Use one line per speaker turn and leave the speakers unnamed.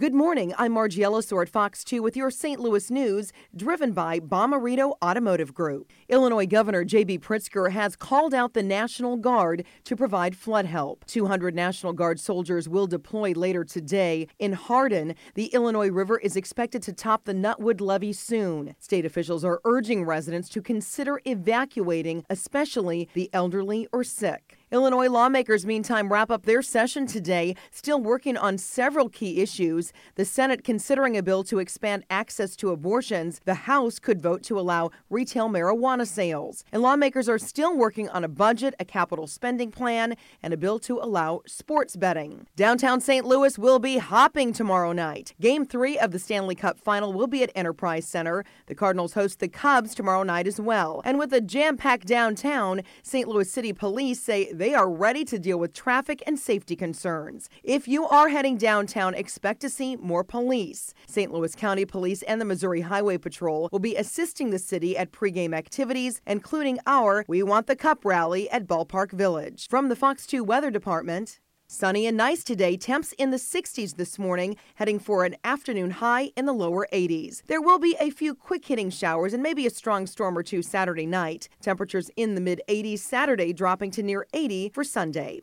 Good morning. I'm Margie Ellisor at Fox 2 with your St. Louis news, driven by Bomarito Automotive Group. Illinois Governor J.B. Pritzker has called out the National Guard to provide flood help. 200 National Guard soldiers will deploy later today. In Hardin, the Illinois River is expected to top the Nutwood levee soon. State officials are urging residents to consider evacuating, especially the elderly or sick. Illinois lawmakers, meantime, wrap up their session today, still working on several key issues. The Senate considering a bill to expand access to abortions. The House could vote to allow retail marijuana sales. And lawmakers are still working on a budget, a capital spending plan, and a bill to allow sports betting. Downtown St. Louis will be hopping tomorrow night. Game three of the Stanley Cup final will be at Enterprise Center. The Cardinals host the Cubs tomorrow night as well. And with a jam packed downtown, St. Louis City Police say they are ready to deal with traffic and safety concerns. If you are heading downtown, expect to see more police. St. Louis County Police and the Missouri Highway Patrol will be assisting the city at pregame activities, including our We Want the Cup rally at Ballpark Village. From the Fox 2 Weather Department, Sunny and nice today, temps in the 60s this morning, heading for an afternoon high in the lower 80s. There will be a few quick hitting showers and maybe a strong storm or two Saturday night. Temperatures in the mid 80s Saturday, dropping to near 80 for Sunday.